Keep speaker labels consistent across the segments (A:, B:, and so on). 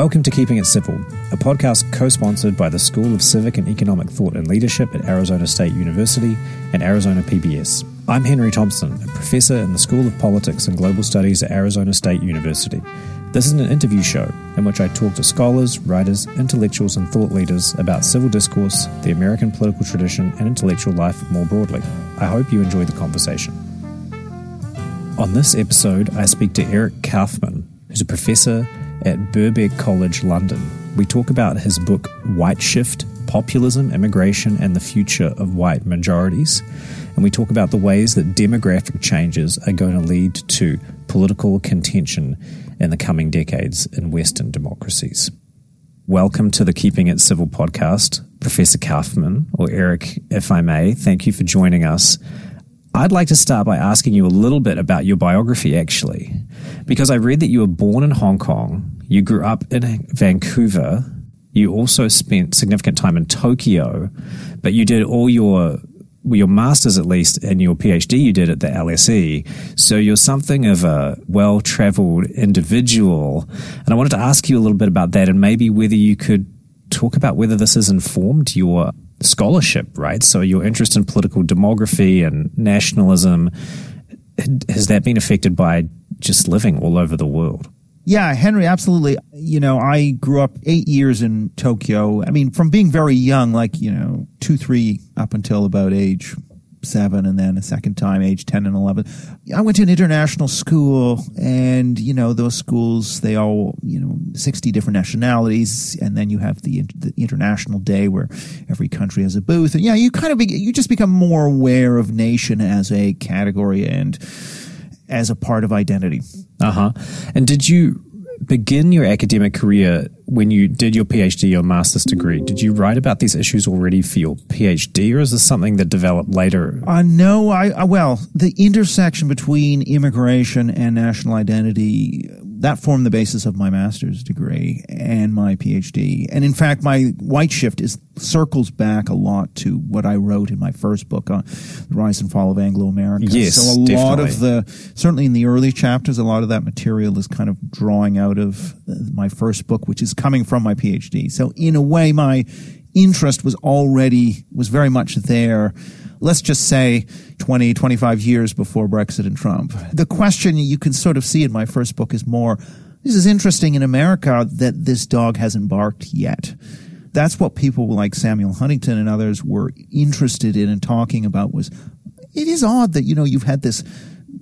A: Welcome to Keeping It Civil, a podcast co sponsored by the School of Civic and Economic Thought and Leadership at Arizona State University and Arizona PBS. I'm Henry Thomson, a professor in the School of Politics and Global Studies at Arizona State University. This is an interview show in which I talk to scholars, writers, intellectuals, and thought leaders about civil discourse, the American political tradition, and intellectual life more broadly. I hope you enjoy the conversation. On this episode, I speak to Eric Kaufmann, who's a professor at Birkbeck College, London. We talk about his book, White Shift Populism, Immigration, and the Future of White Majorities. And we talk about the ways that demographic changes are going to lead to political contention in the coming decades in Western democracies. Welcome to the Keeping It Civil podcast, Professor Kaufmann, or Eric, if I may. Thank you for joining us. I'd like to start by asking you a little bit about your biography, actually, because I read that you were born in Hong Kong, you grew up in Vancouver, you also spent significant time in Tokyo, but you did all your your master's at least and your PhD you did at the LSE. So you're something of a well traveled individual. And I wanted to ask you a little bit about that and maybe whether you could talk about whether this has informed your scholarship, right? So your interest in political demography and nationalism, has that been affected by just living all over the world?
B: Yeah, Henry, absolutely. You know, I grew up eight years in Tokyo. I mean, from being very young, like, you know, two, three, up until about age seven and then a second time age 10 and 11 i went to an international school and you know those schools they all you know 60 different nationalities and then you have the, the international day where every country has a booth and yeah you kind of be, you just become more aware of nation as a category and as a part of identity.
A: Uh huh. And did you begin your academic career when you did your PhD or master's degree? Did you write about these issues already for your PhD, or is this something that developed later?
B: Uh, no, I, uh, well, the intersection between immigration and national identity that formed the basis of my master's degree and my PhD. And in fact, my white shift is circles back a lot to what I wrote in my first book on the rise and fall of Anglo America.
A: Yes,
B: so a
A: definitely.
B: lot of the certainly in the early chapters, a lot of that material is kind of drawing out of uh, my first book, which is coming from my PhD. So in a way, my interest was already was very much there let's just say 20, 25 years before Brexit and Trump. The question you can sort of see in my first book is more, this is interesting in America that this dog hasn't barked yet. That's what people like Samuel Huntington and others were interested in and talking about was, it is odd that, you know, you've had this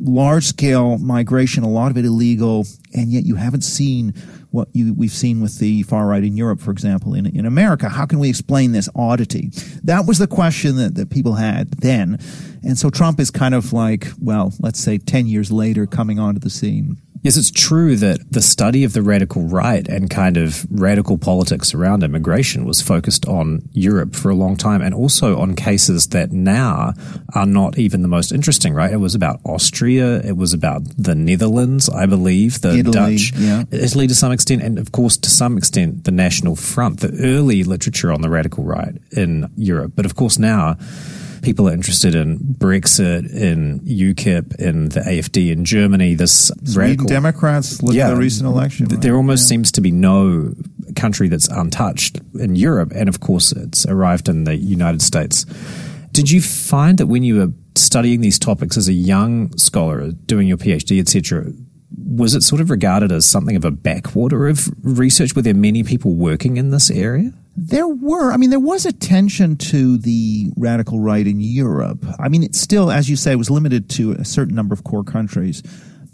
B: large scale migration, a lot of it illegal, and yet you haven't seen what you, we've seen with the far right in Europe, for example, in, in America. How can we explain this oddity? That was the question that, that people had then. And so Trump is kind of like, well, let's say 10 years later coming onto the scene.
A: Yes, it's true that the study of the radical right and kind of radical politics around immigration was focused on Europe for a long time and also on cases that now are not even the most interesting, right? It was about Austria. It was about the Netherlands, I believe, the
B: Italy,
A: Dutch,
B: yeah.
A: Italy to some extent, and of course, to some extent, the National Front, the early literature on the radical right in Europe. But of course, now, people are interested in Brexit, in UKIP, in the AFD in Germany. This
B: Sweden
A: radical
B: Democrats look
A: Yeah.
B: at the recent election.
A: th-
B: right?
A: there almost
B: Yeah.
A: seems to be no country that's untouched in Europe, and of course, it's arrived in the United States. Did you find that when you were studying these topics as a young scholar, doing your PhD, etc., was it sort of regarded as something of a backwater of research? Were there many people working in this area?
B: There were, I mean, there was attention to the radical right in Europe. I mean, it still, as you say, was limited to a certain number of core countries.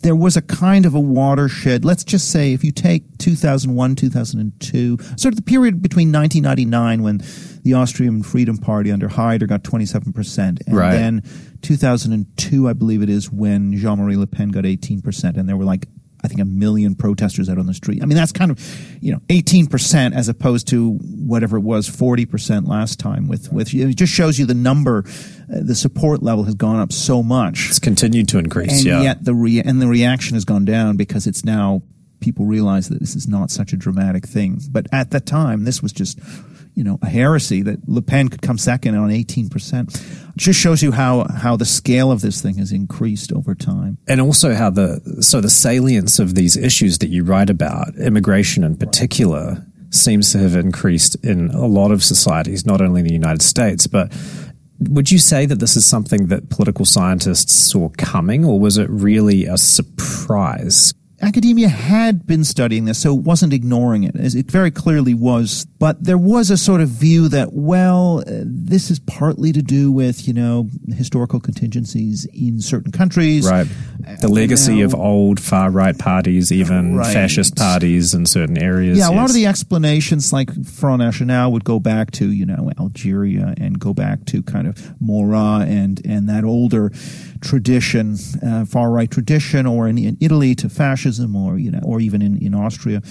B: There was a kind of a watershed. Let's just say if you take 2001, 2002, sort of the period between 1999 when the Austrian Freedom Party under Haider got 27%, and
A: Right.
B: then 2002, I believe it is, when Jean-Marie Le Pen got 18%, and there were like I think a million protesters out on the street. I mean, that's kind of, you know, 18% as opposed to whatever it was, 40% last time with, with, it just shows you the number, uh, the support level has gone up so much.
A: It's continued to increase.
B: And
A: yeah.
B: yet the rea- and the reaction has gone down because it's now people realize that this is not such a dramatic thing. But at that time, this was just, you know, a heresy that Le Pen could come second on 18%. It Just shows you how, how the scale of this thing has increased over time.
A: And also how the, so the salience of these issues that you write about, immigration in particular, seems to have increased in a lot of societies, not only in the United States, but would you say that this is something that political scientists saw coming, or was it really a surprise?
B: academia had been studying this, so it wasn't ignoring it. It very clearly was. But there was a sort of view that, well, uh, this is partly to do with, you know, historical contingencies in certain countries.
A: Right. The legacy of old far right parties, even right. fascist parties in certain areas.
B: Yeah, a yes. lot of the explanations, like Front National, would go back to, you know, Algeria and go back to kind of Maurras and, and that older tradition, uh, far right tradition, or in, in Italy to fascism fascism or, you know, or even in, in Austria.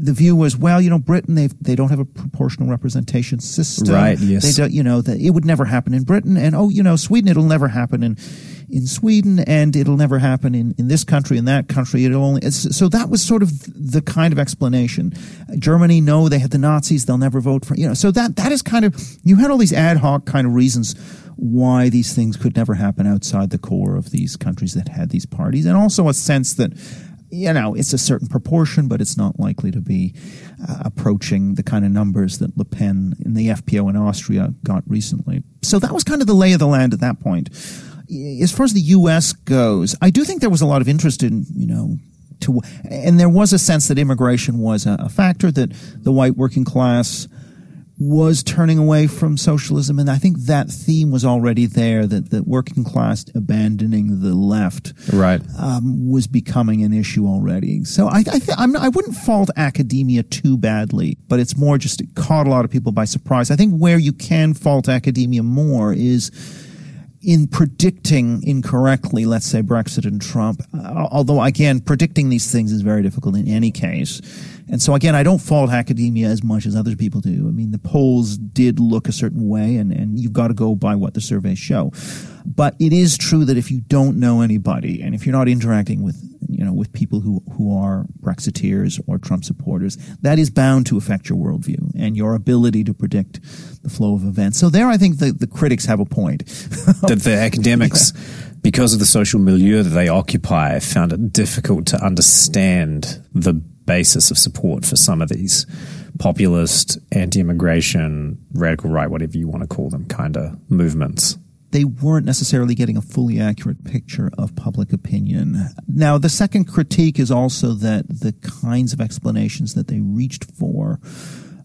B: The view was, well, you know, Britain, they they don't have a proportional representation system.
A: Right, yes.
B: They don't, you know, that it would never happen in Britain. And, oh, you know, Sweden, it'll never happen in, in Sweden and it'll never happen in, in this country, in that country. It'll only, so that was sort of the kind of explanation. Germany, no, they had the Nazis. They'll never vote for, you know, so that, that is kind of, you had all these ad hoc kind of reasons why these things could never happen outside the core of these countries that had these parties, and also a sense that you know, it's a certain proportion, but it's not likely to be uh, approaching the kind of numbers that Le Pen in the FPO in Austria got recently. So that was kind of the lay of the land at that point. As far as the U.S. goes, I do think there was a lot of interest in, you know, to, and there was a sense that immigration was a, a factor that the white working class was turning away from socialism, and I think that theme was already there. That the working class abandoning the left,
A: right,
B: um, was becoming an issue already. So I, I, th- I wouldn't fault academia too badly, but it's more just it caught a lot of people by surprise. I think where you can fault academia more is in predicting incorrectly, let's say Brexit and Trump. Uh, although again, predicting these things is very difficult in any case and so again, I don't fault academia as much as other people do. I mean, the polls did look a certain way and, and you've got to go by what the surveys show. But it is true that if you don't know anybody and if you're not interacting with, you know, with people who, who are Brexiteers or Trump supporters, that is bound to affect your worldview and your ability to predict the flow of events. So there, I think the, the critics have a point.
A: that the academics, because of the social milieu that they occupy, found it difficult to understand the basis of support for some of these populist, anti immigration, radical right, whatever you want to call them, kind of movements.
B: They weren't necessarily getting a fully accurate picture of public opinion. Now, the second critique is also that the kinds of explanations that they reached for,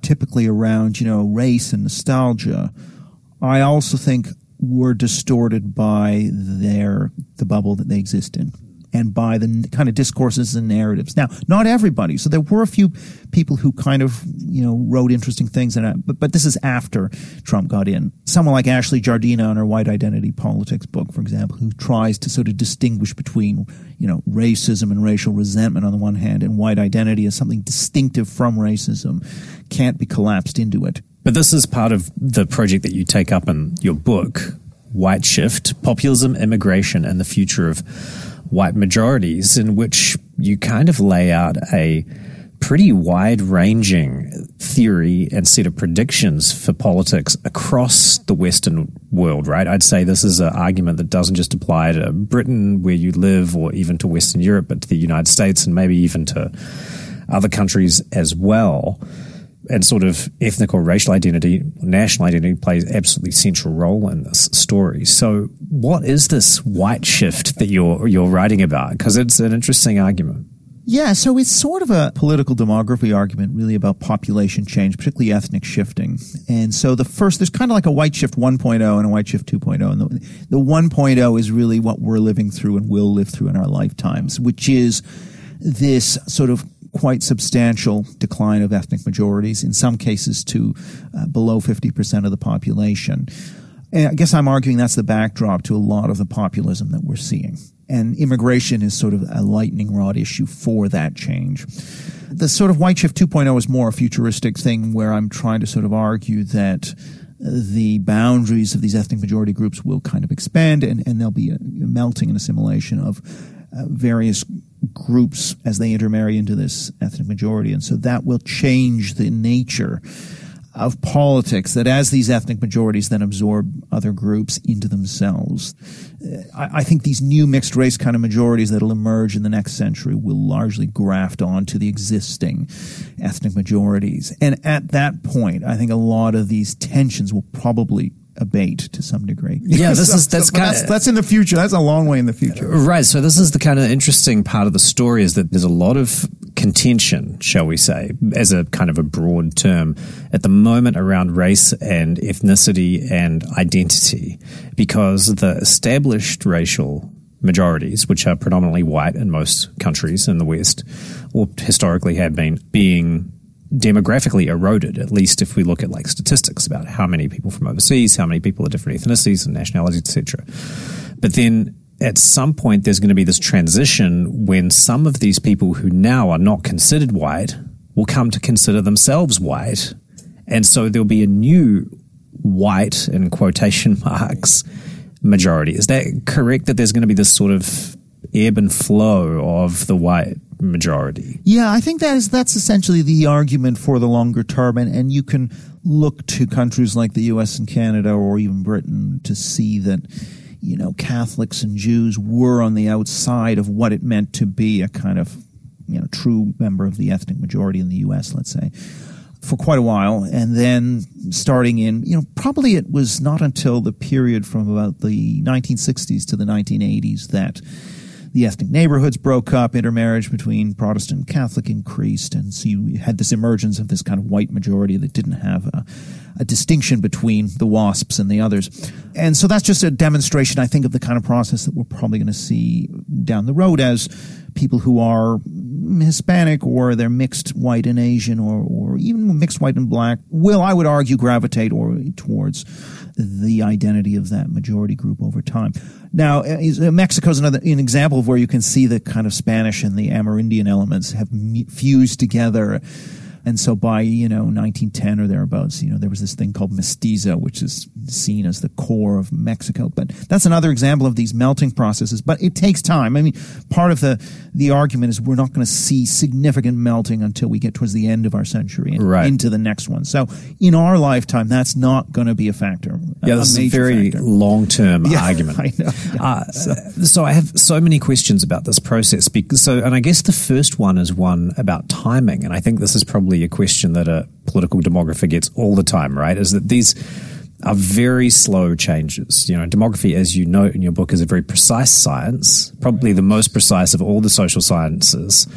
B: typically around, you know, race and nostalgia, I also think were distorted by their the bubble that they exist in and by the kind of discourses and narratives. Now, not everybody. So there were a few people who kind of, you know, wrote interesting things, and uh, but, but this is after Trump got in. Someone like Ashley Jardina on her White Identity Politics book, for example, who tries to sort of distinguish between, you know, racism and racial resentment on the one hand, and white identity as something distinctive from racism, can't be collapsed into it.
A: But this is part of the project that you take up in your book, White Shift Populism, Immigration, and the Future of white majorities, in which you kind of lay out a pretty wide ranging theory and set of predictions for politics across the Western world, right? I'd say this is an argument that doesn't just apply to Britain, where you live, or even to Western Europe, but to the United States and maybe even to other countries as well and sort of ethnic or racial identity, national identity plays absolutely central role in this story. So, what is this white shift that you're you're writing about? Because it's an interesting argument.
B: Yeah, so it's sort of a political demography argument, really about population change, particularly ethnic shifting. And so the first, there's kind of like a white shift 1.0 and a white shift 2.0. And the, the 1.0 is really what we're living through and will live through in our lifetimes, which is this sort of quite substantial decline of ethnic majorities, in some cases to uh, below 50% of the population. And I guess I'm arguing that's the backdrop to a lot of the populism that we're seeing. And immigration is sort of a lightning rod issue for that change. The sort of white shift 2.0 is more a futuristic thing where I'm trying to sort of argue that the boundaries of these ethnic majority groups will kind of expand and, and there'll be a melting and assimilation of uh, various groups as they intermarry into this ethnic majority. And so that will change the nature of politics that as these ethnic majorities then absorb other groups into themselves, uh, I, I, think these new mixed race kind of majorities that'll emerge in the next century will largely graft onto the existing ethnic majorities. And at that point, I think a lot of these tensions will probably abate to some degree.
A: Yeah, this
B: so,
A: is that's
B: so,
A: kind
B: that's, that's in the future. That's a long way in the future.
A: Right. So this is the kind of interesting part of the story is that there's a lot of contention, shall we say, as a kind of a broad term at the moment around race and ethnicity and identity, because the established racial majorities, which are predominantly white in most countries in the West, or historically have been, being demographically eroded, at least if we look at like statistics about how many people from overseas, how many people of different ethnicities and nationalities, etc. But then at some point there's going to be this transition when some of these people who now are not considered white will come to consider themselves white. And so there'll be a new white in quotation marks majority. Is that correct that there's going to be this sort of ebb and flow of the white majority.
B: Yeah, I think that is that's essentially the argument for the longer term, and, and you can look to countries like the U.S. and Canada, or even Britain, to see that you know Catholics and Jews were on the outside of what it meant to be a kind of you know true member of the ethnic majority in the U.S. Let's say for quite a while, and then starting in, you know, probably it was not until the period from about the 1960s to the 1980s that the ethnic neighborhoods broke up, intermarriage between Protestant and Catholic increased, and so you had this emergence of this kind of white majority that didn't have a, a distinction between the WASPs and the others. And so that's just a demonstration, I think, of the kind of process that we're probably going to see down the road as people who are Hispanic or they're mixed white and Asian or, or even mixed white and black will, I would argue, gravitate or towards the identity of that majority group over time. Now, uh, uh, Mexico is another an example of where you can see the kind of Spanish and the Amerindian elements have fused together and so by, you know, 1910 or thereabouts, you know, there was this thing called mestizo, which is seen as the core of Mexico. But that's another example of these melting processes. But it takes time. I mean, part of the, the argument is we're not going to see significant melting until we get towards the end of our century and right. into the next one. So in our lifetime, that's not going to be a factor.
A: Yeah, this is a very long term yeah, argument. I know. Yeah. Uh, so. so I have so many questions about this process. Because, so, and I guess the first one is one about timing. And I think this is probably a question that a political demographer gets all the time, right? Is that these are very slow changes. You know, demography, as you note in your book, is a very precise science, probably the most precise of all the social sciences,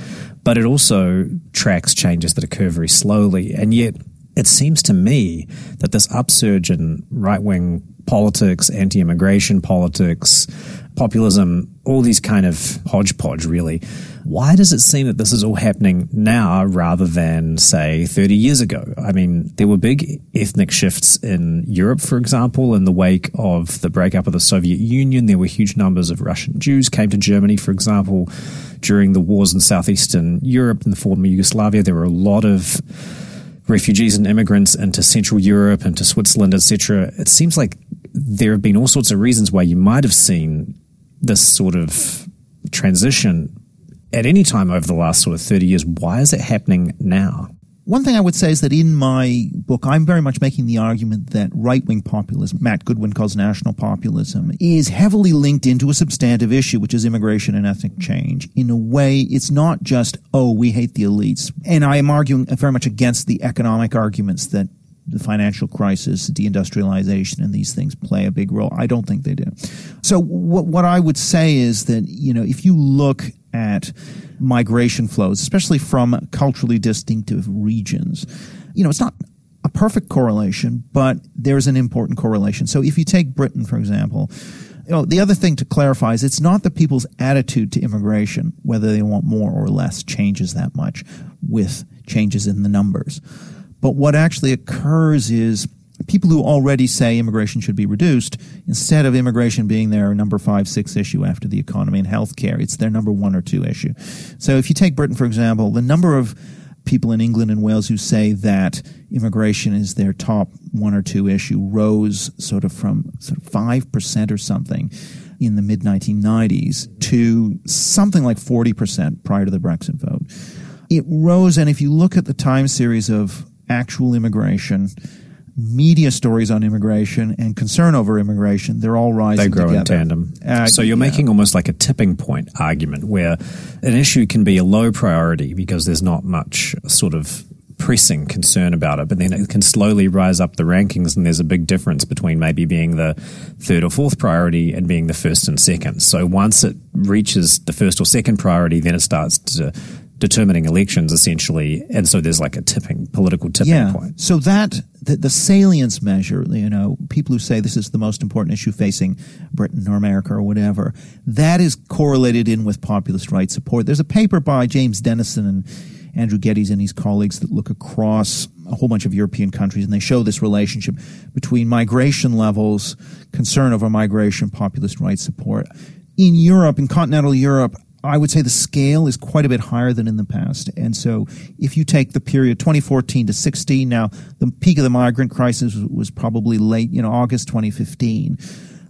A: but it also tracks changes that occur very slowly. And yet, it seems to me that this upsurge in right wing politics, anti immigration politics, populism, all these kind of hodgepodge, really, why does it seem that this is all happening now rather than, say, 30 years ago? I mean, there were big ethnic shifts in Europe, for example, in the wake of the breakup of the Soviet Union. There were huge numbers of Russian Jews came to Germany, for example, during the wars in southeastern Europe and the former Yugoslavia. There were a lot of refugees and immigrants into Central Europe, into Switzerland, etc. It seems like there have been all sorts of reasons why you might have seen this sort of transition at any time over the last sort of 30 years. Why is it happening now?
B: One thing I would say is that in my book, I'm very much making the argument that right wing populism, Matt Goodwin calls national populism, is heavily linked into a substantive issue, which is immigration and ethnic change. In a way, it's not just, oh, we hate the elites. And I am arguing very much against the economic arguments that the financial crisis, the deindustrialization, and these things play a big role. I don't think they do. So what, what I would say is that, you know, if you look at migration flows, especially from culturally distinctive regions, you know, it's not a perfect correlation, but there's an important correlation. So if you take Britain, for example, you know, the other thing to clarify is it's not that people's attitude to immigration, whether they want more or less, changes that much with changes in the numbers. But what actually occurs is people who already say immigration should be reduced, instead of immigration being their number five, six issue after the economy and healthcare, it's their number one or two issue. So if you take Britain, for example, the number of people in England and Wales who say that immigration is their top one or two issue rose sort of from sort of 5% or something in the mid 1990s to something like 40% prior to the Brexit vote. It rose, and if you look at the time series of actual immigration, media stories on immigration, and concern over immigration, they're all rising
A: They grow
B: together.
A: in tandem.
B: Uh,
A: so you're
B: yeah.
A: making almost like a tipping point argument where an issue can be a low priority because there's not much sort of pressing concern about it, but then it can slowly rise up the rankings, and there's a big difference between maybe being the third or fourth priority and being the first and second. So once it reaches the first or second priority, then it starts to determining elections essentially, and so there's like a tipping political tipping
B: yeah.
A: point.
B: So that the, the salience measure, you know, people who say this is the most important issue facing Britain or America or whatever, that is correlated in with populist right support. There's a paper by James Dennison and Andrew Geddes and his colleagues that look across a whole bunch of European countries and they show this relationship between migration levels, concern over migration, populist right support. In Europe, in continental Europe, I would say the scale is quite a bit higher than in the past. And so if you take the period 2014 to 16, now the peak of the migrant crisis was, probably late, you know, August 2015.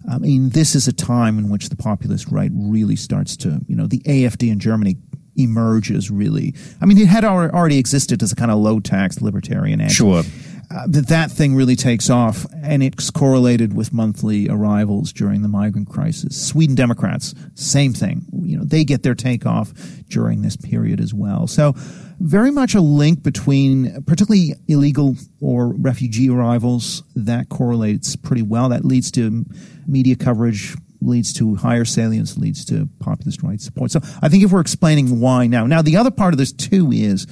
B: I um, mean, this is a time in which the populist right really starts to, you know, the AFD in Germany emerges really. I mean, it had already existed as a kind of low tax libertarian.
A: Sure.
B: Uh, but that thing really takes off, and it's correlated with monthly arrivals during the migrant crisis. Sweden Democrats, same thing. You know, they get their takeoff during this period as well. So, very much a link between, particularly illegal or refugee arrivals, that correlates pretty well. That leads to media coverage. Leads to higher salience, leads to populist rights support. So I think if we're explaining why now, now the other part of this too is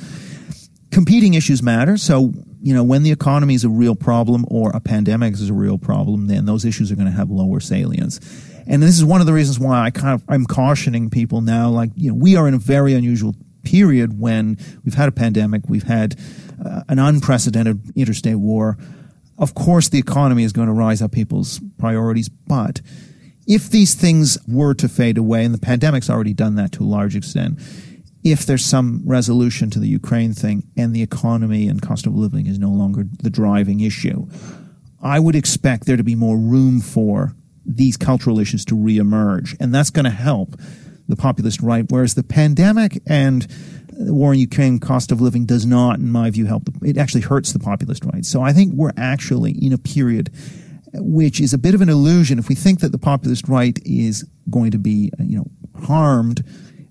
B: competing issues matter. So, you know, when the economy is a real problem or a pandemic is a real problem, then those issues are going to have lower salience. And this is one of the reasons why I kind of, I'm cautioning people now, like, you know, we are in a very unusual period when we've had a pandemic, we've had uh, an unprecedented interstate war. Of course, the economy is going to rise up people's priorities, but if these things were to fade away, and the pandemic's already done that to a large extent, if there's some resolution to the Ukraine thing and the economy and cost of living is no longer the driving issue, I would expect there to be more room for these cultural issues to reemerge. And that's going to help the populist right. Whereas the pandemic and the war in Ukraine, cost of living does not, in my view, help. The, it actually hurts the populist right. So I think we're actually in a period which is a bit of an illusion if we think that the populist right is going to be, you know, harmed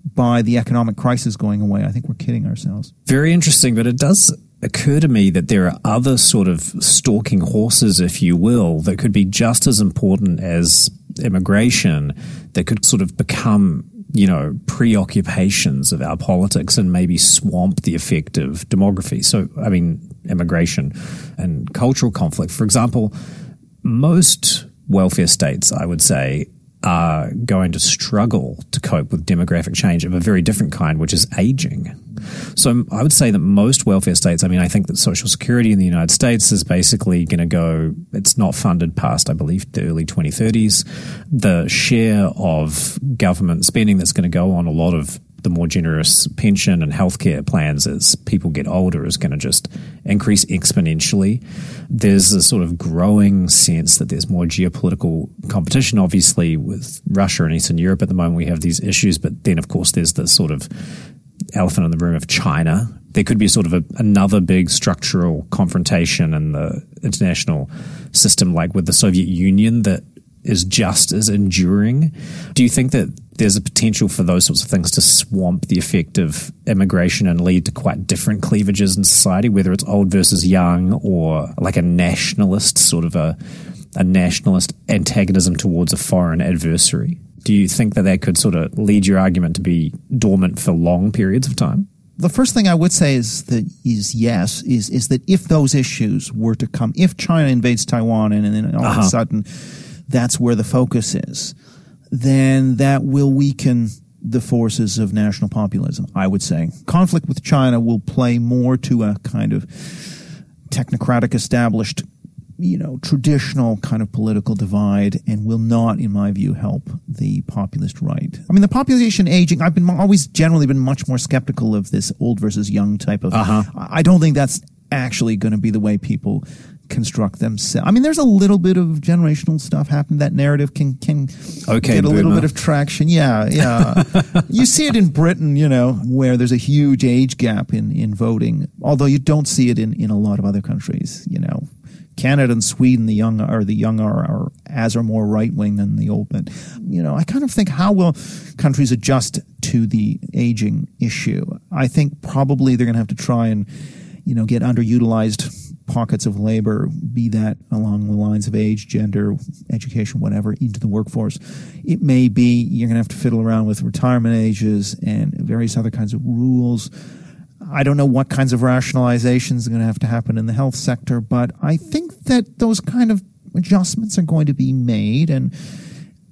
B: by the economic crisis going away. I think we're kidding ourselves.
A: Very interesting, but it does occur to me that there are other sort of stalking horses, if you will, that could be just as important as immigration, that could sort of become you know, preoccupations of our politics and maybe swamp the effect of demography. So, I mean, immigration and cultural conflict. For example, most welfare states, I would say, are going to struggle to cope with demographic change of a very different kind, which is aging. So I would say that most welfare states, I mean, I think that Social Security in the United States is basically going to go, it's not funded past, I believe, the early 2030s. The share of government spending that's going to go on a lot of the more generous pension and healthcare plans as people get older is going to just increase exponentially. There's a sort of growing sense that there's more geopolitical competition, obviously, with Russia and Eastern Europe at the moment. We have these issues, but then, of course, there's the sort of elephant in the room of China. There could be sort of a, another big structural confrontation in the international system, like with the Soviet Union, that is just as enduring. Do you think that there's a potential for those sorts of things to swamp the effect of immigration and lead to quite different cleavages in society, whether it's old versus young or like a nationalist sort of a, a nationalist antagonism towards a foreign adversary? Do you think that that could sort of lead your argument to be dormant for long periods of time?
B: the first thing I would say is that is yes is is that if those issues were to come, if China invades Taiwan and, and then all uh-huh. of a sudden that's where the focus is, then that will weaken the forces of national populism. I would say conflict with China will play more to a kind of technocratic established you know, traditional kind of political divide and will not, in my view, help the populist right. I mean, the population aging, I've been always generally been much more skeptical of this old versus young type of,
A: uh-huh.
B: I don't think that's actually going to be the way people construct themselves. I mean, there's a little bit of generational stuff happening. That narrative can can
A: okay,
B: get a
A: boomer.
B: little bit of traction. Yeah, yeah. you see it in Britain, you know, where there's a huge age gap in in voting. Although you don't see it in in a lot of other countries. You know, Canada and Sweden, the young are the young are, are as are more right wing than the old. But you know, I kind of think how will countries adjust to the aging issue? I think probably they're going to have to try and you know get underutilized pockets of labor, be that along the lines of age, gender, education, whatever, into the workforce. It may be you're going to have to fiddle around with retirement ages and various other kinds of rules. I don't know what kinds of rationalizations are going to have to happen in the health sector, but I think that those kind of adjustments are going to be made. And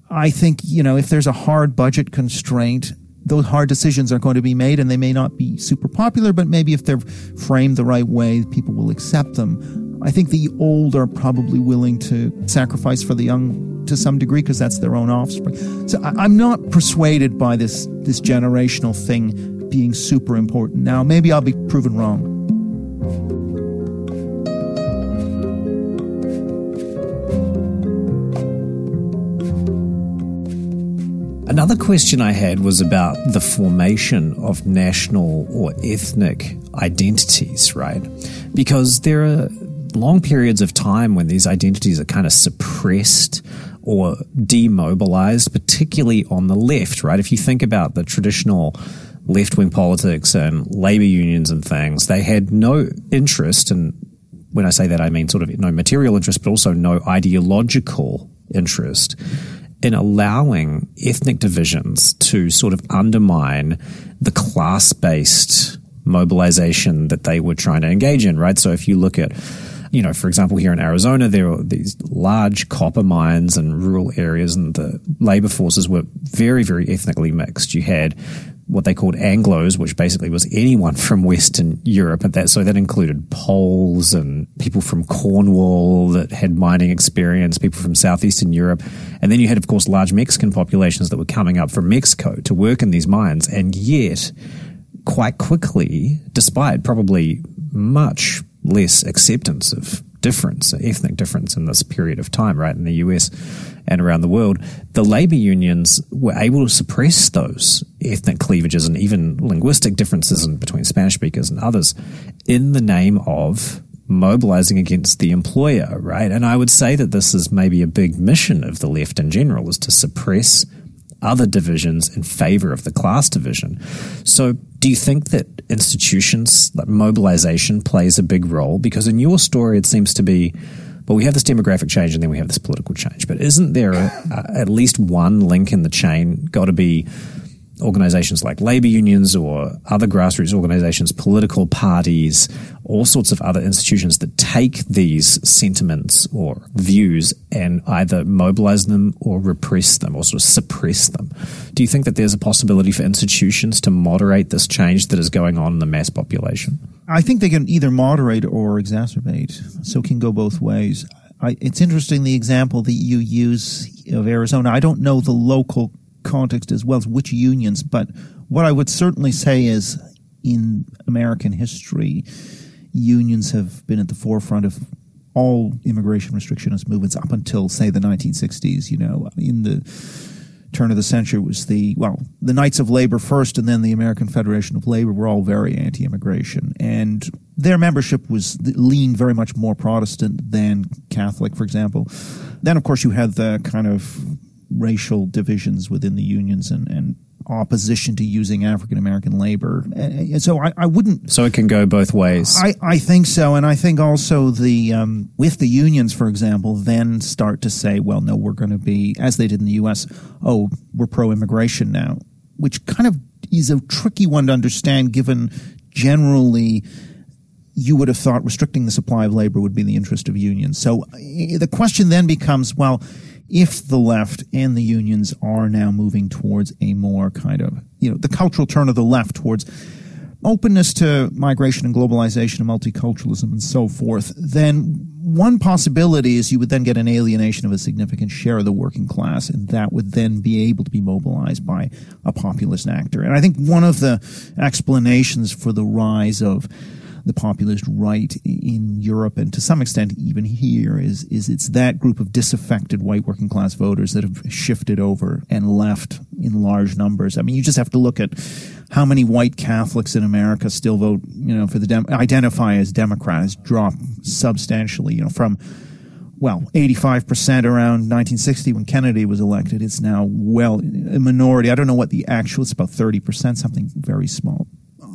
B: I think, you know, if there's a hard budget constraint, those hard decisions are going to be made and they may not be super popular, but maybe if they're framed the right way, people will accept them. I think the old are probably willing to sacrifice for the young to some degree because that's their own offspring. So I, am not persuaded by this, this generational thing being super important. Now, maybe I'll be proven wrong.
A: Another question I had was about the formation of national or ethnic identities, right? Because there are long periods of time when these identities are kind of suppressed or demobilized, particularly on the left, right? If you think about the traditional left wing politics and labor unions and things, they had no interest, and when I say that, I mean sort of no material interest, but also no ideological interest in allowing ethnic divisions to sort of undermine the class based mobilization that they were trying to engage in, right? So if you look at you know, for example, here in Arizona, there are these large copper mines and rural areas, and the labor forces were very, very ethnically mixed. You had what they called Anglos, which basically was anyone from Western Europe. And that, so that included Poles and people from Cornwall that had mining experience, people from Southeastern Europe. And then you had, of course, large Mexican populations that were coming up from Mexico to work in these mines. And yet, quite quickly, despite probably much less acceptance of difference, ethnic difference in this period of time, right, in the US and around the world, the labor unions were able to suppress those ethnic cleavages and even linguistic differences in, between Spanish speakers and others in the name of mobilizing against the employer, right? And I would say that this is maybe a big mission of the left in general is to suppress other divisions in favor of the class division. So, do you think that institutions like mobilization plays a big role? Because in your story, it seems to be well, we have this demographic change and then we have this political change. But isn't there a, a, at least one link in the chain got to be organizations like labor unions or other grassroots organizations, political parties, all sorts of other institutions that take these sentiments or views and either mobilize them or repress them or sort of suppress them. Do you think that there's a possibility for institutions to moderate this change that is going on in the mass population?
B: I think they can either moderate or exacerbate. So it can go both ways. I, it's interesting the example that you use of Arizona. I don't know the local context as well as which unions. But what I would certainly say is in American history, unions have been at the forefront of all immigration restrictionist movements up until, say, the 1960s. You know, in the turn of the century was the well the knights of labor first and then the american federation of labor were all very anti-immigration and their membership was leaned very much more protestant than catholic for example then of course you had the kind of racial divisions within the unions and, and opposition to using African American labor. And so I, I, wouldn't.
A: So it can go both ways.
B: I, I think so, and I think also the um, with the unions, for example, then start to say, well, no, we're going to be as they did in the U.S. Oh, we're pro-immigration now, which kind of is a tricky one to understand, given generally. You would have thought restricting the supply of labor would be in the interest of unions. So eh, the question then becomes, well, if the left and the unions are now moving towards a more kind of, you know, the cultural turn of the left towards openness to migration and globalization and multiculturalism and so forth, then one possibility is you would then get an alienation of a significant share of the working class, and that would then be able to be mobilized by a populist actor. And I think one of the explanations for the rise of the populist right in Europe and to some extent even here is is it's that group of disaffected white working class voters that have shifted over and left in large numbers. I mean, you just have to look at how many white Catholics in America still vote, you know, for the Dem- identify as Democrats drop substantially, you know, from well, 85% around 1960 when Kennedy was elected. It's now well a minority. I don't know what the actual, it's about 30%, something very small.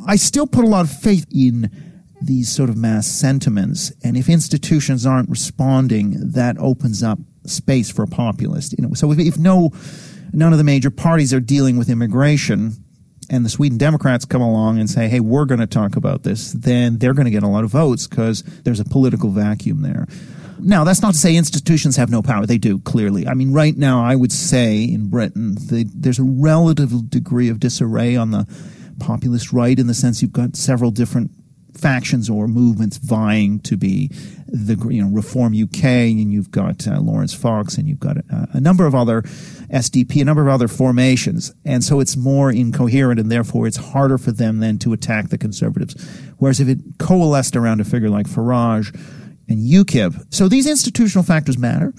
B: I still put a lot of faith in these sort of mass sentiments. And if institutions aren't responding, that opens up space for a populist. You know, so if, if no, none of the major parties are dealing with immigration, and the Sweden Democrats come along and say, hey, we're going to talk about this, then they're going to get a lot of votes because there's a political vacuum there. Now, that's not to say institutions have no power. They do, clearly. I mean, right now, I would say in Britain, the, there's a relative degree of disarray on the populist right in the sense you've got several different factions or movements vying to be the you know Reform UK, and you've got uh, Laurence Fox, and you've got a, a, number of other SDP, a number of other formations, and so it's more incoherent, and therefore it's harder for them then to attack the Conservatives. Whereas if it coalesced around a figure like Farage and UKIP, so these institutional factors matter.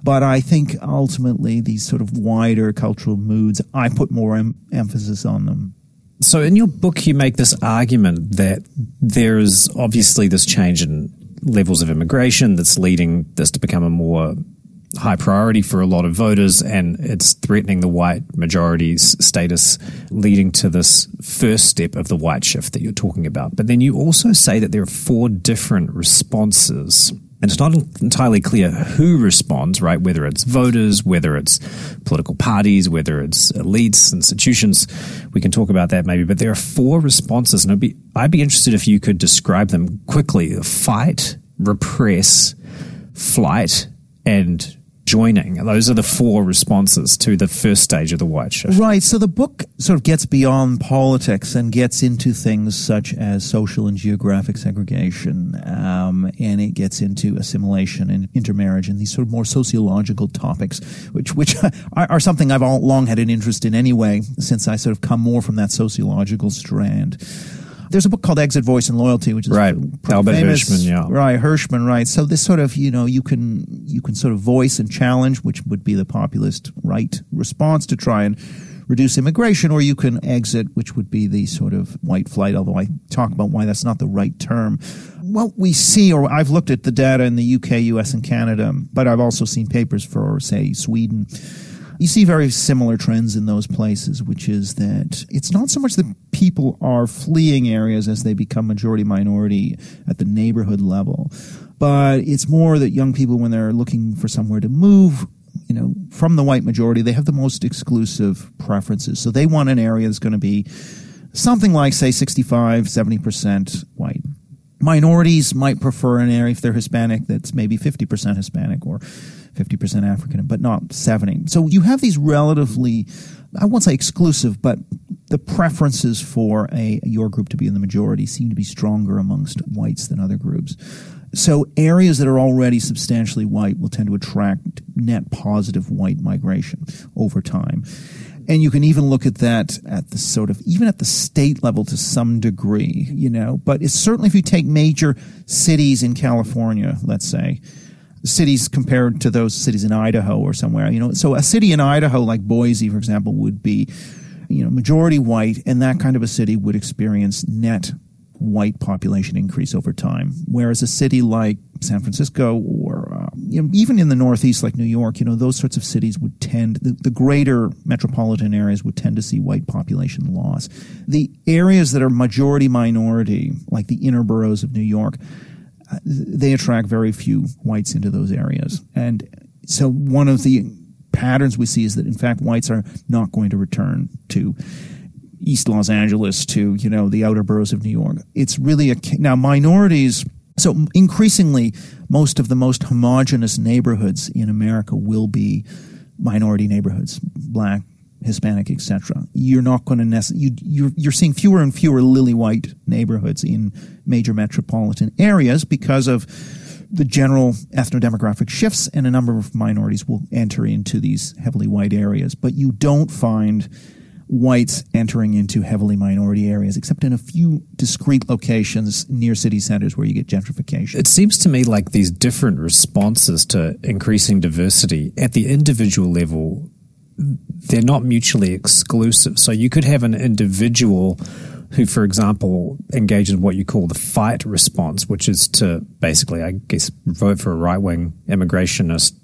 B: But I think ultimately these sort of wider cultural moods, I put more em- emphasis on them
A: so, in your book, you make this argument that there is obviously this change in levels of immigration that's leading this to become a more high priority for a lot of voters, and it's threatening the white majority's status, leading to this first step of the white shift that you're talking about. But then you also say that there are four different responses and it's not entirely clear who responds, right? Whether it's voters, whether it's political parties, whether it's elites, institutions. We can talk about that maybe, but there are four responses, and I'd be, I'd be interested if you could describe them quickly fight, repress, flight, and joining. Those are the four responses to the first stage of the white shift.
B: Right. So the book sort of gets beyond politics and gets into things such as social and geographic segregation, um, and it gets into assimilation and intermarriage and these sort of more sociological topics, which which are, something I've long had an interest in anyway, since I sort of come more from that sociological strand. There's a book called Exit Voice and Loyalty, which is
A: right. Albert
B: famous,
A: Hirschman, yeah.
B: Right, Hirschman, right. So this sort of, you know, you can you can sort of voice and challenge, which would be the populist right response to try and reduce immigration, or you can exit, which would be the sort of white flight, although I talk about why that's not the right term. What we see, or I've looked at the data in the UK, US, and Canada, but I've also seen papers for, say, Sweden you see very similar trends in those places, which is that it's not so much that people are fleeing areas as they become majority minority at the neighborhood level, but it's more that young people, when they're looking for somewhere to move, you know, from the white majority, they have the most exclusive preferences. So they want an area that's going to be something like, say, 65, 70% white. Minorities might prefer an area, if they're Hispanic, that's maybe 50% Hispanic or 50% African, but not 70. So you have these relatively, I won't say exclusive, but the preferences for a your group to be in the majority seem to be stronger amongst whites than other groups. So areas that are already substantially white will tend to attract net positive white migration over time. And you can even look at that at the sort of, even at the state level to some degree, you know, but it's certainly if you take major cities in California, let's say, cities compared to those cities in Idaho or somewhere. You know, so a city in Idaho like Boise, for example, would be, you know, majority white, and that kind of a city would experience net white population increase over time. Whereas a city like San Francisco or uh, you know, even in the Northeast, like New York, you know, those sorts of cities would tend, the, the greater metropolitan areas would tend to see white population loss. The areas that are majority minority, like the inner boroughs of New York, they attract very few whites into those areas. And so one of the patterns we see is that in fact whites are not going to return to East Los Angeles to, you know, the outer boroughs of New York. It's really a now minorities so increasingly most of the most homogenous neighborhoods in America will be minority neighborhoods, black, Hispanic, etc. You're not going to necessarily, you, you're, you're seeing fewer and fewer lily white neighborhoods in major metropolitan areas because of the general ethno-demographic shifts and a number of minorities will enter into these heavily white areas. But you don't find whites entering into heavily minority areas, except in a few discrete locations near city centers where you get gentrification.
A: It seems to me like these different responses to increasing diversity at the individual level, they're not mutually exclusive. So you could have an individual who, for example, engages in what you call the fight response, which is to basically, I guess, vote for a right wing immigrationist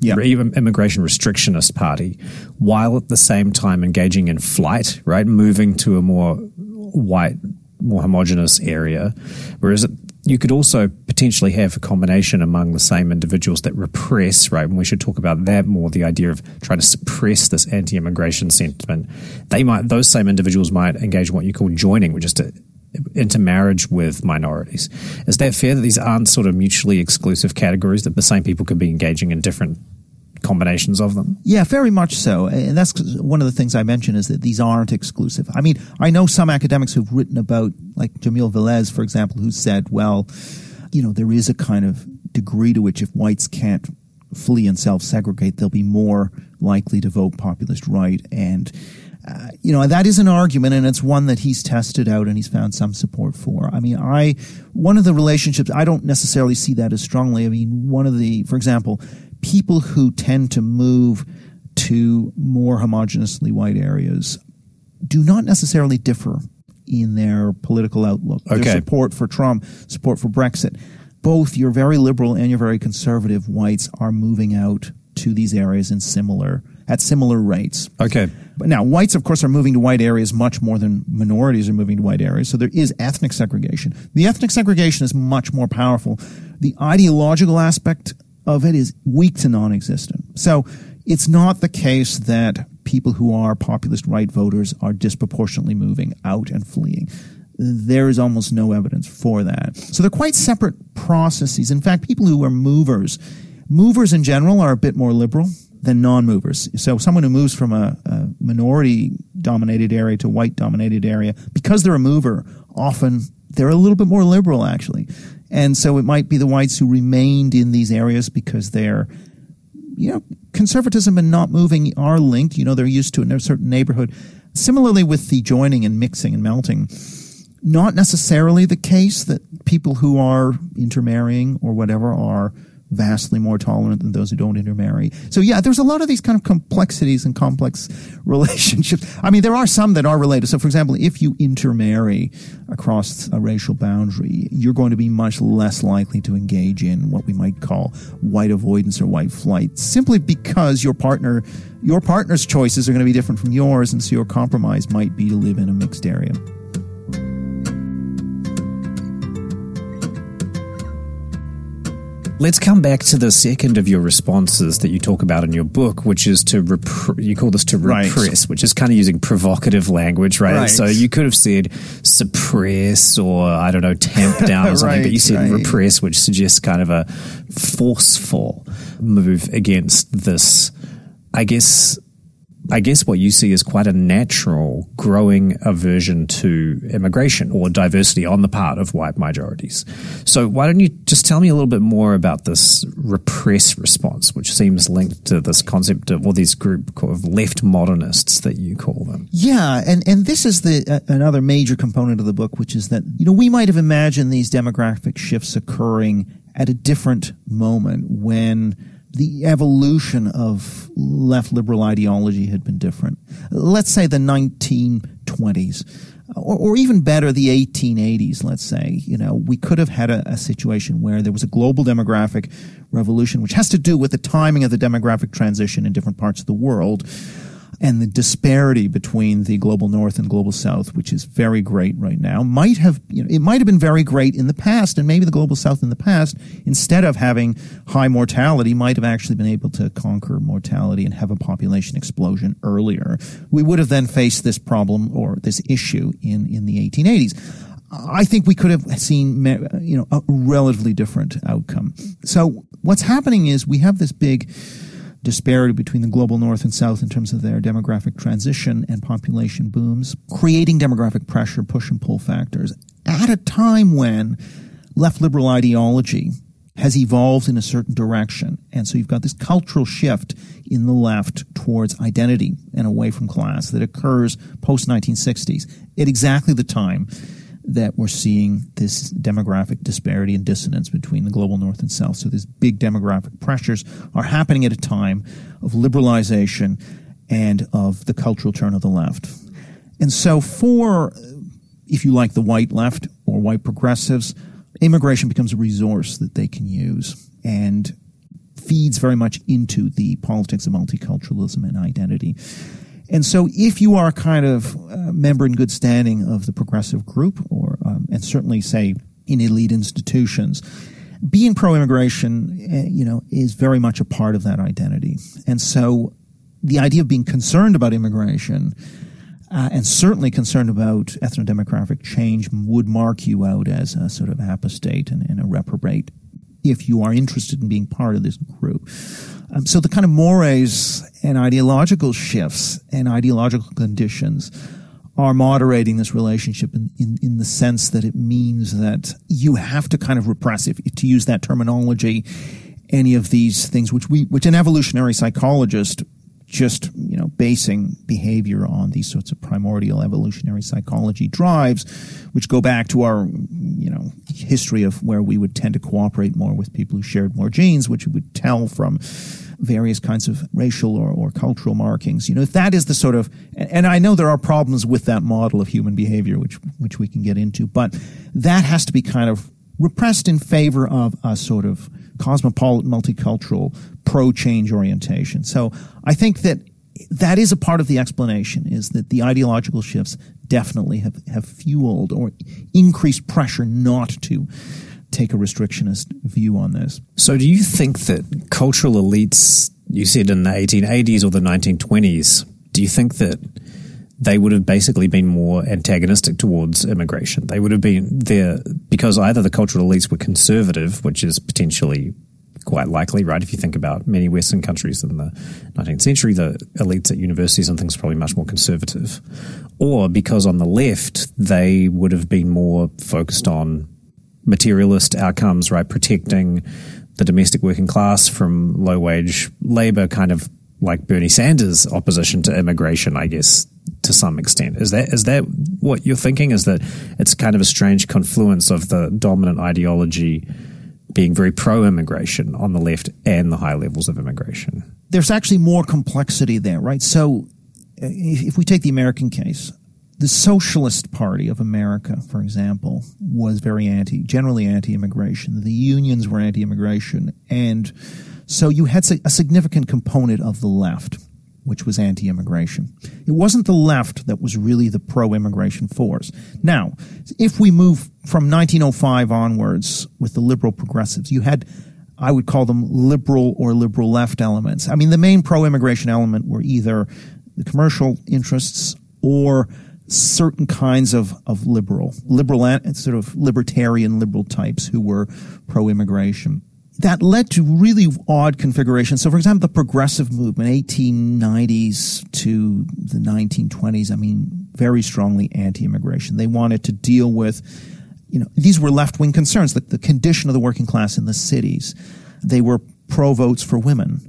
A: yeah. immigration restrictionist party, while at the same time engaging in flight, right, moving to a more white, more homogenous area. Whereas it, you could also potentially have a combination among the same individuals that repress, right? And we should talk about that more. The idea of trying to suppress this anti-immigration sentiment. They might, those same individuals might engage in what you call joining, which is to intermarriage with minorities. Is that fair that these aren't sort of mutually exclusive categories, that the same people could be engaging in different combinations of them?
B: Yeah, very much so. And that's one of the things I mentioned is that these aren't exclusive. I mean, I know some academics who've written about, like Jamil Velez, for example, who said, well, you know, there is a kind of degree to which if whites can't flee and self segregate, they'll be more likely to vote populist right. And uh, you know, that is an argument and it's one that he's tested out and he's found some support for. I mean, I, one of the relationships, I don't necessarily see that as strongly. I mean, one of the, for example, people who tend to move to more homogeneously white areas do not necessarily differ in their political outlook, okay. their support for Trump, support for Brexit. Both your very liberal and your very conservative whites are moving out to these areas in similar at similar rates.
A: Okay.
B: But now whites, of course, are moving to white areas much more than minorities are moving to white areas. So there is ethnic segregation. The ethnic segregation is much more powerful. The ideological aspect of it is weak to non-existent. So it's not the case that people who are populist right voters are disproportionately moving out and fleeing. There is almost no evidence for that. So they're quite separate processes. In fact, people who are movers, movers in general are a bit more liberal than non-movers. So someone who moves from a, a minority-dominated area to white-dominated area, because they're a mover, often they're a little bit more liberal, actually. And so it might be the whites who remained in these areas because they're, you know, conservatism and not moving are linked. You know, they're used to in a certain neighborhood. Similarly with the joining and mixing and melting, not necessarily the case that people who are intermarrying or whatever are vastly more tolerant than those who don't intermarry. So yeah, there's a lot of these kind of complexities and complex relationships. I mean, there are some that are related. So for example, if you intermarry across a racial boundary, you're going to be much less likely to engage in what we might call white avoidance or white flight, simply because your partner, your partner's choices are going to be different from yours, and so your compromise might be to live in a mixed area.
A: Let's come back to the second of your responses that you talk about in your book, which is to rep- you call this to repress, right. which is kind of using provocative language, right? right? So you could have said suppress or I don't know tamp down or something, right, but you said repress, which suggests kind of a forceful move against this. I guess I guess what you see is quite a natural growing aversion to immigration or diversity on the part of white majorities. So why don't you just tell me a little bit more about this repress response, which seems linked to this concept of, well, this group of left modernists that you call them.
B: Yeah. And, and this is the, uh, another major component of the book, which is that, you know, we might have imagined these demographic shifts occurring at a different moment when the evolution of left liberal ideology had been different. Let's say the 1920s. Or, or, even better, the 1880s, let's say, you know, we could have had a, a, situation where there was a global demographic revolution, which has to do with the timing of the demographic transition in different parts of the world and the disparity between the global north and global south, which is very great right now, might have, you know, it might have been very great in the past, and maybe the global south in the past, instead of having high mortality, might have actually been able to conquer mortality and have a population explosion earlier. We would have then faced this problem or this issue in, in the 1880s. I think we could have seen, you know, a relatively different outcome. So what's happening is we have this big disparity between the global north and south in terms of their demographic transition and population booms, creating demographic pressure, push and pull factors at a time when left liberal ideology has evolved in a certain direction. And so you've got this cultural shift in the left towards identity and away from class that occurs post 1960s at exactly the time that we're seeing this demographic disparity and dissonance between the global north and south. So these big demographic pressures are happening at a time of liberalization and of the cultural turn of the left. And so for, if you like, the white left or white progressives, immigration becomes a resource that they can use and feeds very much into the politics of multiculturalism and identity. And so, if you are a kind of a member in good standing of the progressive group, or um, and certainly say in elite institutions, being pro-immigration, uh, you know, is very much a part of that identity. And so, the idea of being concerned about immigration uh, and certainly concerned about ethnodemographic change would mark you out as a sort of apostate and, and a reprobate if you are interested in being part of this group. Um, so the kind of mores and ideological shifts and ideological conditions are moderating this relationship in, in, in the sense that it means that you have to kind of repress, if, to use that terminology, any of these things which we, which an evolutionary psychologist just you know basing behavior on these sorts of primordial evolutionary psychology drives which go back to our you know history of where we would tend to cooperate more with people who shared more genes which would tell from various kinds of racial or, or cultural markings. You know that is the sort of and i know there are problems with that model of human behavior which which we can get into but that has to be kind of repressed in favor of a sort of cosmopolitan, multicultural, pro change orientation. So I think that that is a part of the explanation is that the ideological shifts definitely have, have fueled or increased pressure not to take a restrictionist view on this.
A: So do you think that cultural elites, you said in the 1880s or the 1920s, do you think that they would have basically been more antagonistic towards immigration. They would have been there because either the cultural elites were conservative, which is potentially quite likely, right? If you think about many Western countries in the 19th century, the elites at universities and things are probably much more conservative. Or because on the left, they would have been more focused on materialist outcomes, right? Protecting the domestic working class from low wage labor, kind of like Bernie Sanders' opposition to immigration, I guess, to some extent. Is that is that what you're thinking? Is that it's kind of a strange confluence of the dominant ideology being very pro immigration on the left and the high levels of immigration?
B: There's actually more complexity there, right? So uh, if we take the American case, the Socialist Party of America, for example, was very anti, generally anti-immigration. The unions were anti-immigration, and so you had a significant component of the left which was anti immigration. It wasn't the left that was really the pro immigration force. Now, if we move from 1905 onwards with the liberal progressives, you had, I would call them liberal or liberal left elements. I mean, the main pro immigration element were either the commercial interests or certain kinds of, of liberal, liberal, sort of libertarian liberal types who were pro immigration that led to really odd configurations. So, for example, the progressive movement, 1890s to the 1920s, I mean, very strongly anti-immigration. They wanted to deal with, you know, these were left-wing concerns, the, the condition of the working class in the cities. They were pro-votes for women.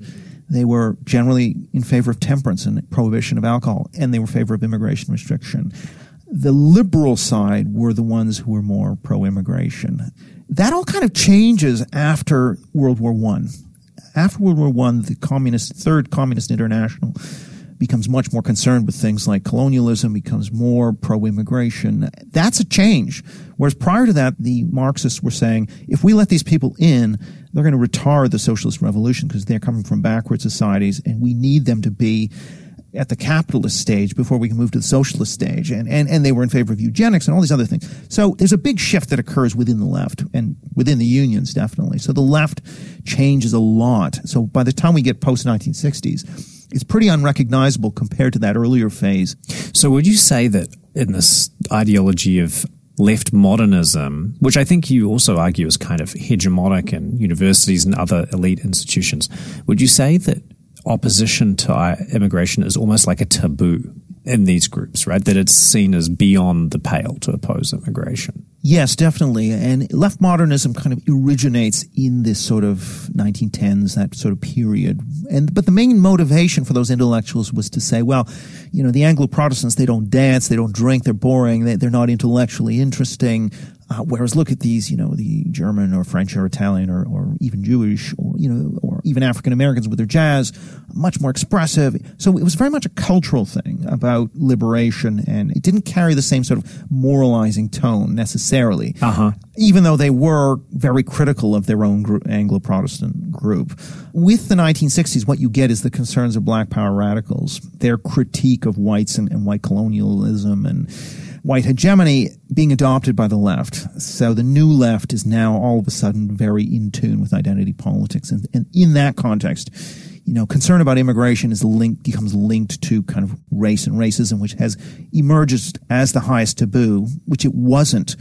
B: They were generally in favor of temperance and prohibition of alcohol, and they were in favor of immigration restriction. The liberal side were the ones who were more pro-immigration that all kind of changes after World War One. After World War One, the communist third communist international becomes much more concerned with things like colonialism, becomes more pro-immigration. That's a change. Whereas prior to that, the Marxists were saying, if we let these people in, they're going to retard the socialist revolution because they're coming from backward societies and we need them to be at the capitalist stage before we can move to the socialist stage. And, and, and they were in favor of eugenics and all these other things. So there's a big shift that occurs within the left and within the unions, definitely. So the left changes a lot. So by the time we get post 1960s, it's pretty unrecognizable compared to that earlier phase.
A: So would you say that in this ideology of left modernism, which I think you also argue is kind of hegemonic in universities and other elite institutions, would you say that opposition to immigration is almost like a taboo in these groups, right? That it's seen as beyond the pale to oppose immigration.
B: Yes, definitely. And left modernism kind of originates in this sort of 1910s, that sort of period. And, but the main motivation for those intellectuals was to say, well, you know, the Anglo Protestants, they don't dance, they don't drink, they're boring, they, they're not intellectually interesting. Uh, whereas look at these, you know, the German or French or Italian or, or even Jewish or, you know, or even African Americans with their jazz, much more expressive. So it was very much a cultural thing about liberation and it didn't carry the same sort of moralizing tone necessarily.
A: Uh-huh.
B: Even though they were very critical of their own group, Anglo-Protestant group. With the 1960s, what you get is the concerns of black power radicals, their critique of whites and, and white colonialism and, white hegemony being adopted by the left. So the new left is now all of a sudden very in tune with identity politics. And, and in that context, you know, concern about immigration is linked, becomes linked to kind of race and racism, which has emerged as the highest taboo, which it wasn't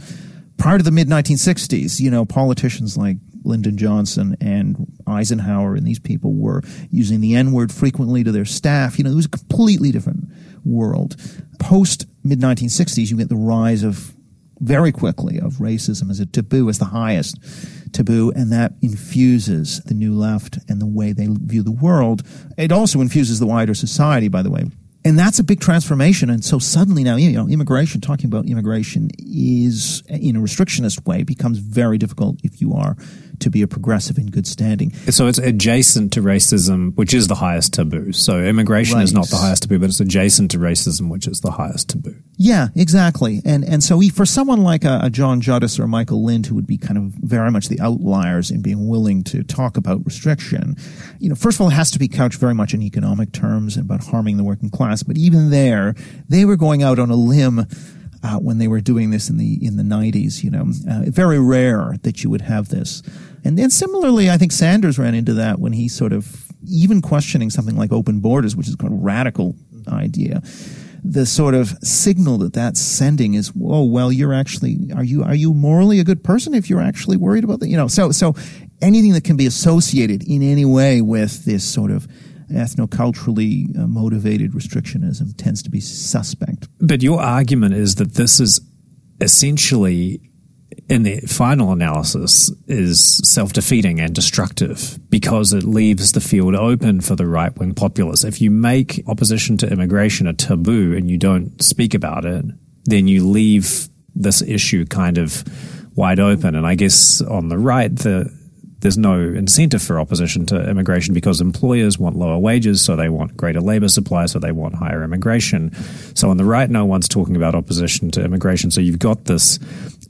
B: prior to the mid 1960s. You know, politicians like Lyndon Johnson and Eisenhower and these people were using the N word frequently to their staff. You know, it was a completely different world. Post mid 1960s, you get the rise of very quickly of racism as a taboo, as the highest taboo, and that infuses the new left and the way they view the world. It also infuses the wider society, by the way. And that's a big transformation. And so suddenly now, you know, immigration, talking about immigration is in a restrictionist way becomes very difficult if you are to be a progressive in good standing.
A: So it's adjacent to racism, which is the highest taboo. So immigration right. is not the highest taboo, but it's adjacent to racism, which is the highest taboo.
B: Yeah, exactly. And and so for someone like a, a John Judis or Michael Lind, who would be kind of very much the outliers in being willing to talk about restriction, you know, first of all, it has to be couched very much in economic terms and about harming the working class. But even there, they were going out on a limb uh, when they were doing this in the in the 90s. You know, uh, very rare that you would have this. And then similarly, I think Sanders ran into that when he sort of even questioning something like open borders, which is kind of radical idea. The sort of signal that that's sending is, oh well, you're actually are you are you morally a good person if you're actually worried about that? You know, so so anything that can be associated in any way with this sort of ethnoculturally uh, motivated restrictionism tends to be suspect.
A: But your argument is that this is essentially in the final analysis is self-defeating and destructive because it leaves the field open for the right-wing populists. If you make opposition to immigration a taboo and you don't speak about it, then you leave this issue kind of wide open. And I guess on the right, the there's no incentive for opposition to immigration because employers want lower wages, so they want greater labor supply, so they want higher immigration. So on the right, no one's talking about opposition to immigration. So you've got this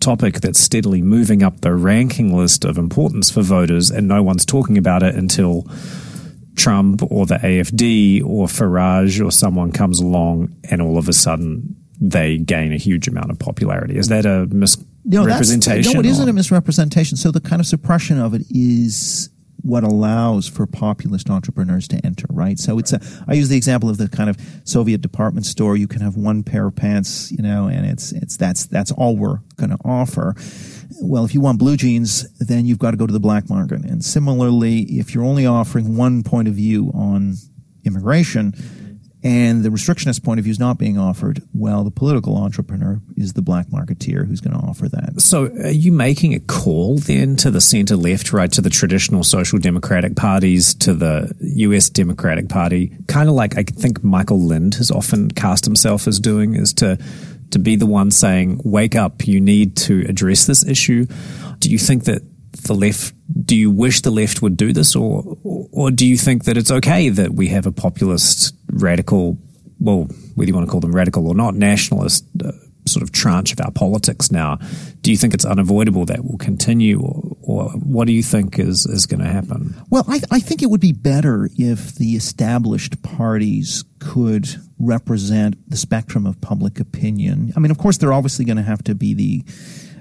A: topic that's steadily moving up the ranking list of importance for voters, and no one's talking about it until Trump or the AFD or Farage or someone comes along, and all of a sudden they gain a huge amount of popularity. Is that a mis- no, representation?
B: No, it isn't a misrepresentation. So the kind of suppression of it is what allows for populist entrepreneurs to enter, right? So it's a, I use the example of the kind of Soviet department store. You can have one pair of pants, you know, and it's, it's, that's, that's all we're going to offer. Well, if you want blue jeans, then you've got to go to the black market. And similarly, if you're only offering one point of view on immigration, and the restrictionist point of view is not being offered, well, the political entrepreneur is the black marketeer who's going to offer that.
A: So, are you making a call then to the center left, right, to the traditional social democratic parties, to the US Democratic Party, kind of like I think Michael Lind has often cast himself as doing, is to to be the one saying, "Wake up! You need to address this issue." Do you think that the left do you wish the left would do this or or do you think that it's okay that we have a populist radical well whether you want to call them radical or not nationalist uh, sort of tranche of our politics now? Do you think it's unavoidable that will continue or, or what do you think is is going to happen?
B: Well I, I think it would be better if the established parties could represent the spectrum of public opinion. I mean of course they're obviously going to have to be the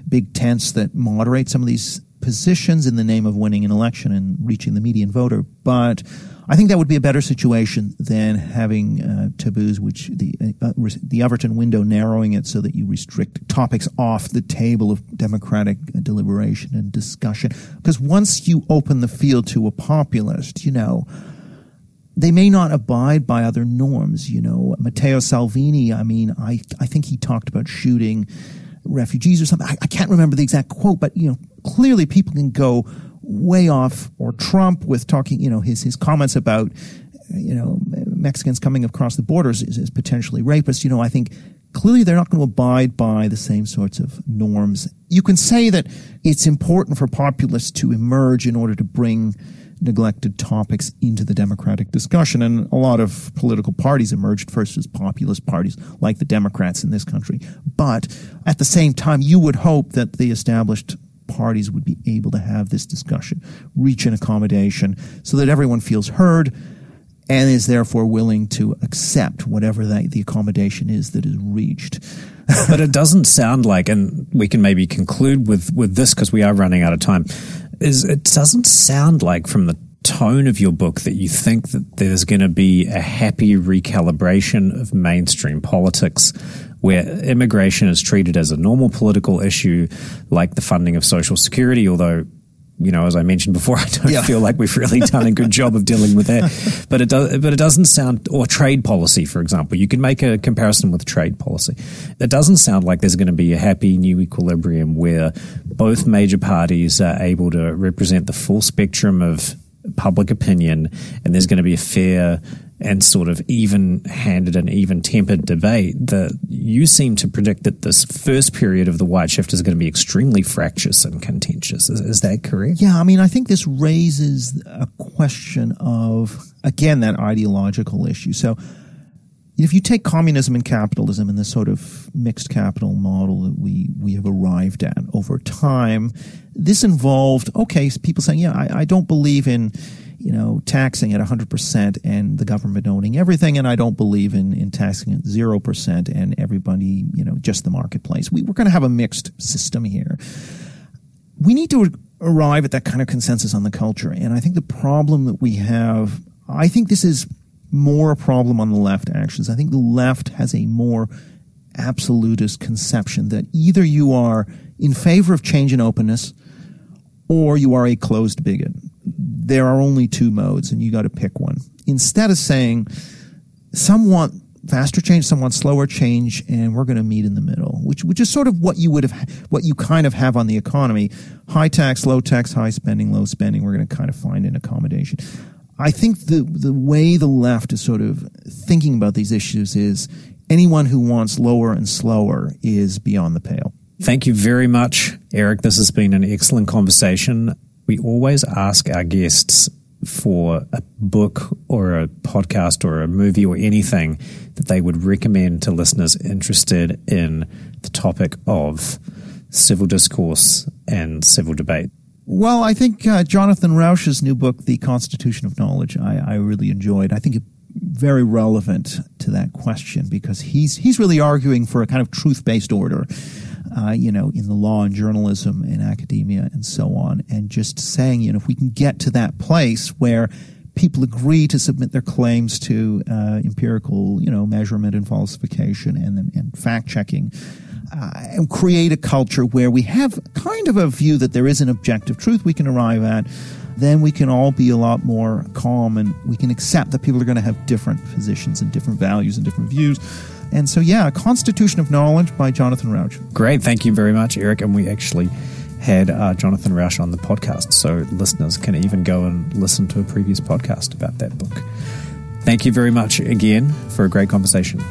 B: big tents that moderate some of these positions in the name of winning an election and reaching the median voter. But I think that would be a better situation than having uh, taboos, which the uh, the Overton window narrowing it so that you restrict topics off the table of democratic uh, deliberation and discussion. Because once you open the field to a populist, you know. They may not abide by other norms, you know. Matteo Salvini, I mean, I, I think he talked about shooting refugees or something. I, I can't remember the exact quote, but you know, clearly people can go way off or Trump with talking, you know, his, his comments about, you know, Mexicans coming across the borders is, is potentially rapists. You know, I think clearly they're not going to abide by the same sorts of norms. You can say that it's important for populists to emerge in order to bring neglected topics into the democratic discussion. And a lot of political parties emerged first as populist parties, like the Democrats in this country. But at the same time, you would hope that the established parties would be able to have this discussion, reach an accommodation so that everyone feels heard and is therefore willing to accept whatever the, the accommodation is that is reached.
A: but it doesn't sound like, and we can maybe conclude with, with this because we are running out of time, is it doesn't sound like from the tone of your book that you think that there's going to be a happy recalibration of mainstream politics where immigration is treated as a normal political issue like the funding of social security, although you know, as I mentioned before, I don't yeah. feel like we've really done a good job of dealing with that. But it does, but it doesn't sound, or trade policy, for example. You can make a comparison with trade policy. It doesn't sound like there's going to be a happy new equilibrium where both major parties are able to represent the full spectrum of public opinion and there's going to be a fair and sort of even handed and even tempered debate that you seem to predict that this first period of the white shift is going to be extremely fractious and contentious. Is, is, that correct?
B: Yeah, I mean, I think this raises a question of, again, that ideological issue. So, if you take communism and capitalism and the sort of mixed capital model that we, we have arrived at over time, this involved, okay, people saying, yeah, I, I don't believe in you know, taxing at 100% and the government owning everything. And I don't believe in, in taxing at 0% and everybody, you know, just the marketplace. We, we're going to have a mixed system here. We need to arrive at that kind of consensus on the culture. And I think the problem that we have, I think this is more a problem on the left, actually. I think the left has a more absolutist conception that either you are in favor of change and openness or you are a closed bigot there are only two modes and you got to pick one. Instead of saying some want faster change, some want slower change, and we're going to meet in the middle, which which is sort of what you would have, what you kind of have on the economy: high tax, low tax, high spending, low spending. We're going to kind of find an accommodation. I think the the way the left is sort of thinking about these issues is anyone who wants lower and slower is beyond the pale.
A: Thank you very much, Eric. This has been an excellent conversation we always ask our guests for a book or a podcast or a movie or anything that they would recommend to listeners interested in the topic of civil discourse and civil debate?
B: Well, I think uh, Jonathan Rauch's new book, The Constitution of Knowledge, I, I really enjoyed. I think it very relevant to that question because he's he's really arguing for a kind of truth based order uh, you know, in the law and journalism and academia and so on, and just saying, you know, if we can get to that place where people agree to submit their claims to uh, empirical, you know, measurement and falsification and, and fact checking, uh, and create a culture where we have kind of a view that there is an objective truth we can arrive at, then we can all be a lot more calm and we can accept that people are going to have different positions and different values and different views and so, yeah, Constitution of Knowledge by Jonathan Rauch.
A: Great. Thank you very much, Eric. And we actually had uh, Jonathan Rauch on the podcast, so listeners can even go and listen to a previous podcast about that book. Thank you very much again for a great conversation.